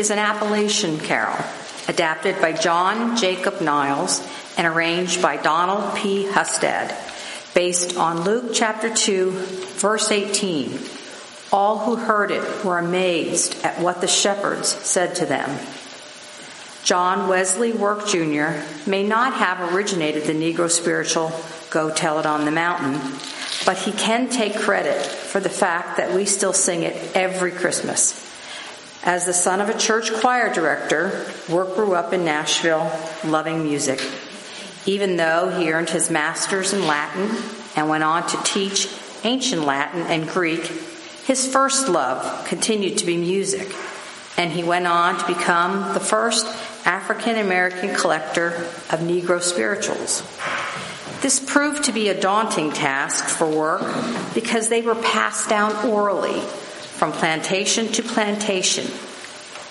is an Appalachian carol, adapted by John Jacob Niles and arranged by Donald P. Hustad, based on Luke chapter 2, verse 18. All who heard it were amazed at what the shepherds said to them. John Wesley Work Jr. may not have originated the Negro spiritual Go Tell It on the Mountain, but he can take credit for the fact that we still sing it every Christmas. As the son of a church choir director, Work grew up in Nashville loving music. Even though he earned his master's in Latin and went on to teach ancient Latin and Greek, his first love continued to be music, and he went on to become the first African American collector of Negro spirituals. This proved to be a daunting task for work because they were passed down orally from plantation to plantation.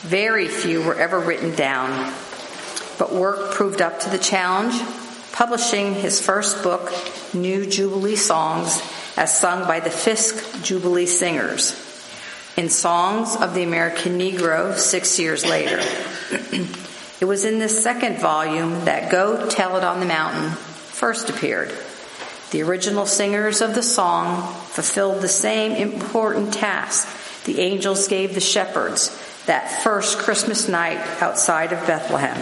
Very few were ever written down, but work proved up to the challenge, publishing his first book, New Jubilee Songs, as sung by the Fisk Jubilee Singers, in Songs of the American Negro six years later. it was in this second volume that Go Tell It on the Mountain first appeared. The original singers of the song fulfilled the same important task the angels gave the shepherds that first Christmas night outside of Bethlehem,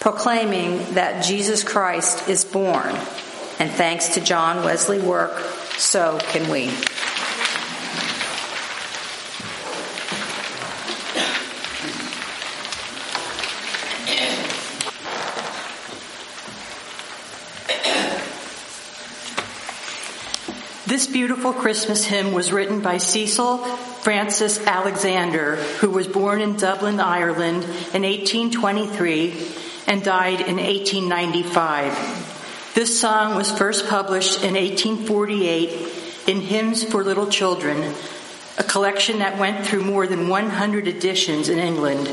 proclaiming that Jesus Christ is born. And thanks to John Wesley work, so can we. This beautiful Christmas hymn was written by Cecil Frances Alexander, who was born in Dublin, Ireland in 1823 and died in 1895. This song was first published in 1848 in Hymns for Little Children, a collection that went through more than 100 editions in England.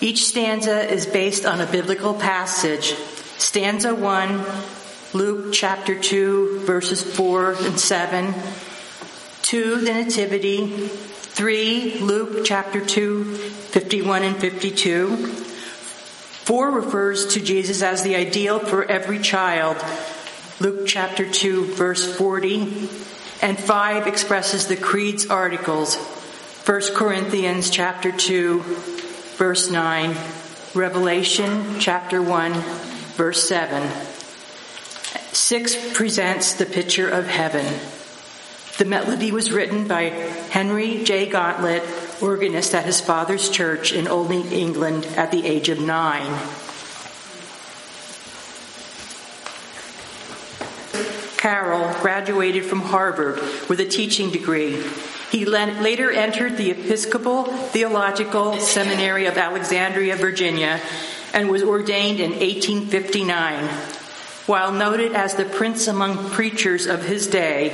Each stanza is based on a biblical passage. Stanza 1 Luke chapter 2, verses 4 and 7. 2, the Nativity. 3, Luke chapter 2, 51 and 52. 4 refers to Jesus as the ideal for every child. Luke chapter 2, verse 40. And 5 expresses the Creed's articles. 1 Corinthians chapter 2, verse 9. Revelation chapter 1, verse 7. Six presents the picture of heaven. The melody was written by Henry J. Gauntlett, organist at his father's church in Old England at the age of nine. Carroll graduated from Harvard with a teaching degree. He later entered the Episcopal Theological Seminary of Alexandria, Virginia, and was ordained in 1859. While noted as the prince among preachers of his day,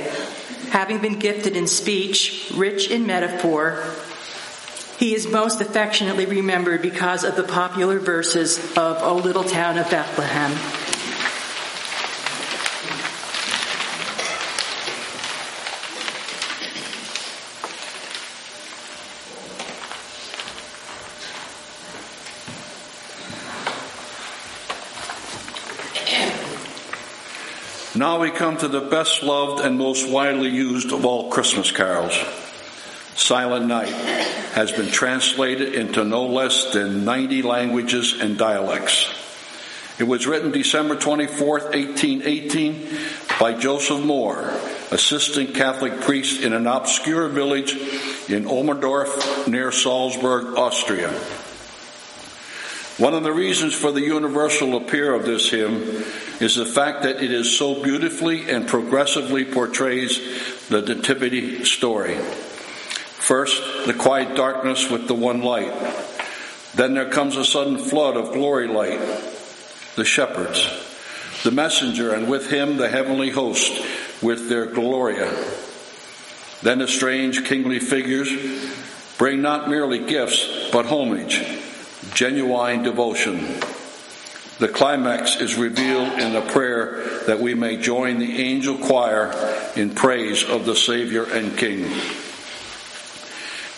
having been gifted in speech, rich in metaphor, he is most affectionately remembered because of the popular verses of O Little Town of Bethlehem. Now we come to the best loved and most widely used of all Christmas carols. Silent Night has been translated into no less than 90 languages and dialects. It was written December 24, 1818 by Joseph Mohr, assistant Catholic priest in an obscure village in Oberndorf near Salzburg, Austria. One of the reasons for the universal appeal of this hymn is the fact that it is so beautifully and progressively portrays the Nativity story. First, the quiet darkness with the one light. Then there comes a sudden flood of glory light, the shepherds, the messenger, and with him the heavenly host with their Gloria. Then the strange kingly figures bring not merely gifts, but homage genuine devotion. The climax is revealed in the prayer that we may join the angel choir in praise of the Savior and King.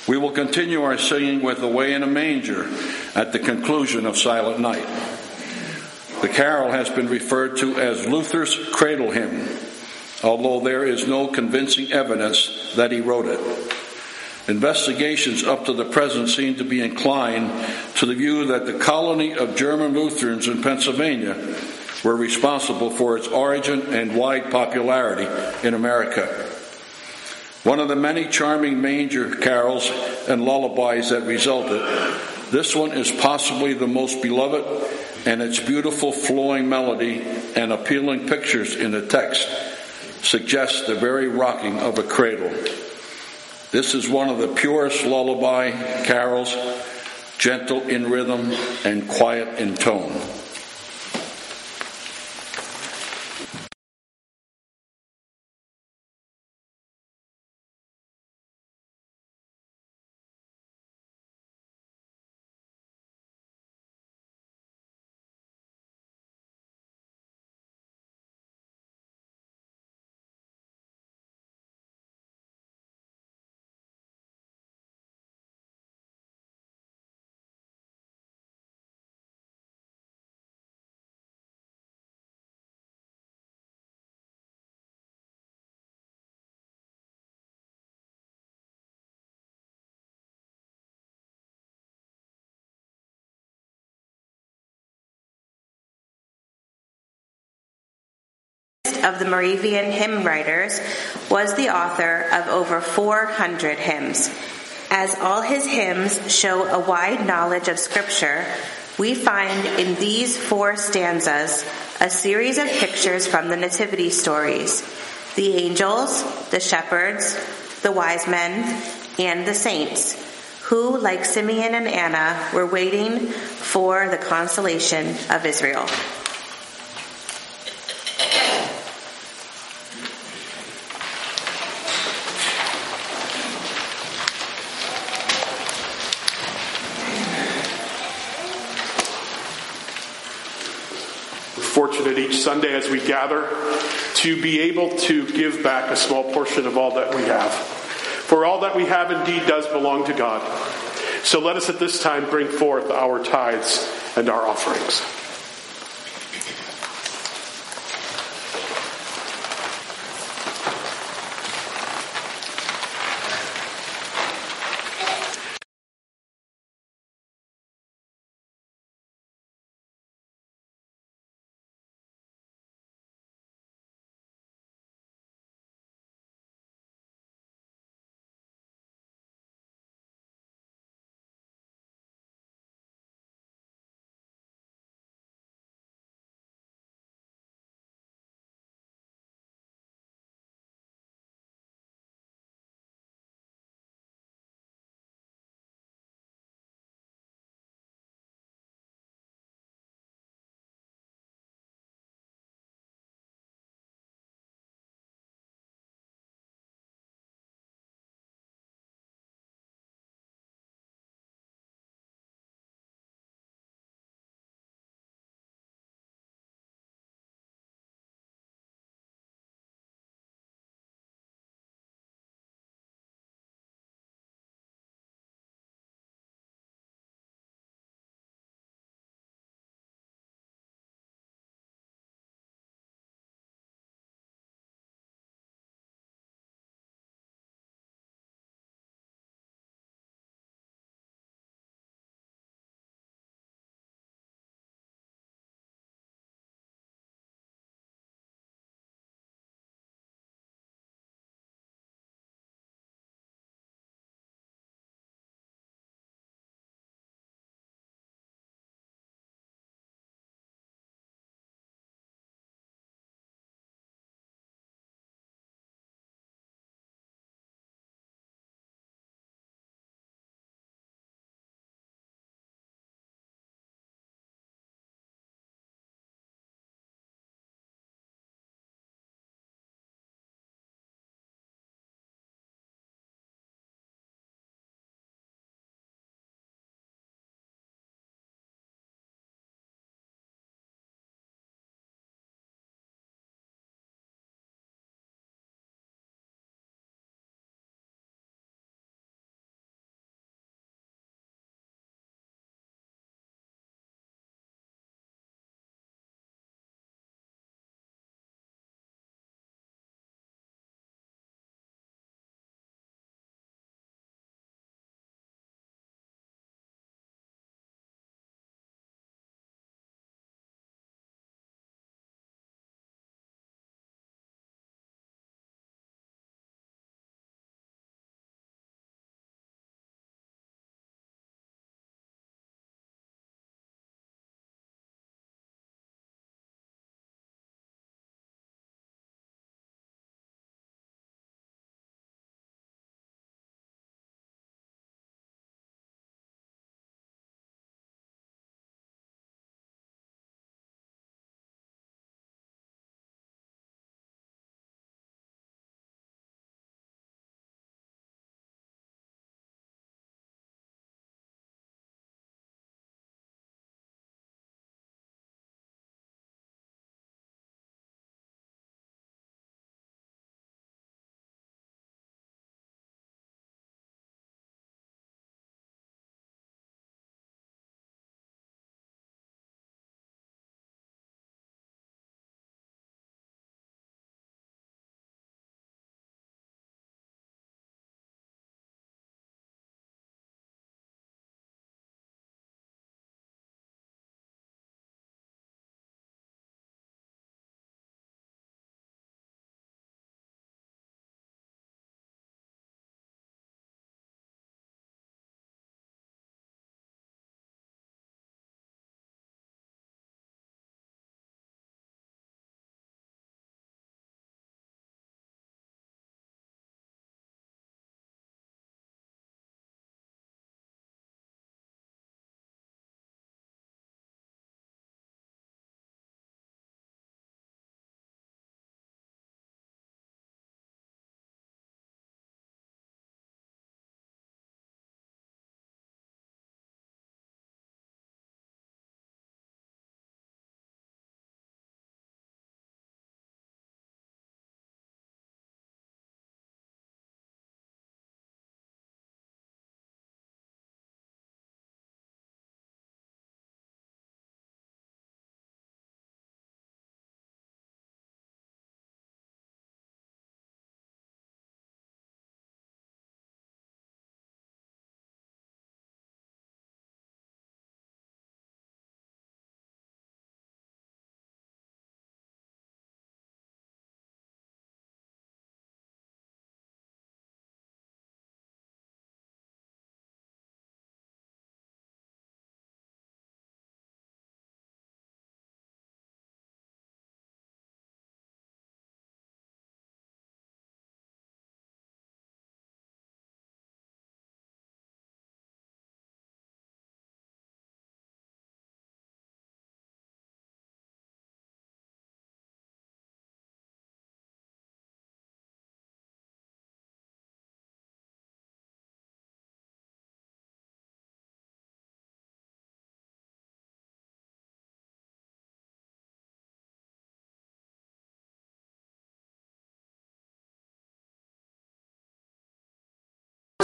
We will continue our singing with Away in a Manger at the conclusion of Silent Night. The carol has been referred to as Luther's cradle hymn, although there is no convincing evidence that he wrote it. Investigations up to the present seem to be inclined to the view that the colony of German Lutherans in Pennsylvania were responsible for its origin and wide popularity in America. One of the many charming manger carols and lullabies that resulted, this one is possibly the most beloved, and its beautiful flowing melody and appealing pictures in the text suggest the very rocking of a cradle. This is one of the purest lullaby carols, gentle in rhythm and quiet in tone. Of the Moravian hymn writers, was the author of over 400 hymns. As all his hymns show a wide knowledge of Scripture, we find in these four stanzas a series of pictures from the Nativity stories the angels, the shepherds, the wise men, and the saints, who, like Simeon and Anna, were waiting for the consolation of Israel. fortunate each Sunday as we gather to be able to give back a small portion of all that we have. For all that we have indeed does belong to God. So let us at this time bring forth our tithes and our offerings.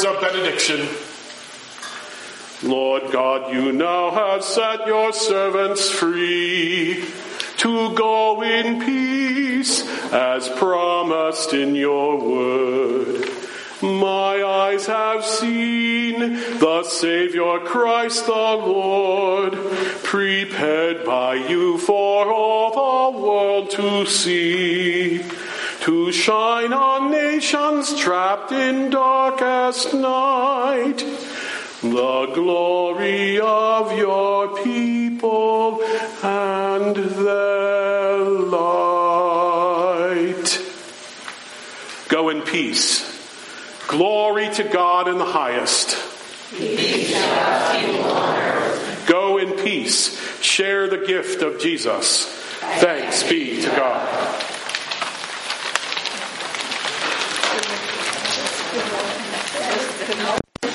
Of benediction. Lord God, you now have set your servants free to go in peace as promised in your word. My eyes have seen the Savior Christ the Lord, prepared by you for all the world to see, to shine on nations trapped in darkest night, the glory of your people and their light. Go in peace. Glory to God in the highest. Go in peace. Share the gift of Jesus. Thanks be to God.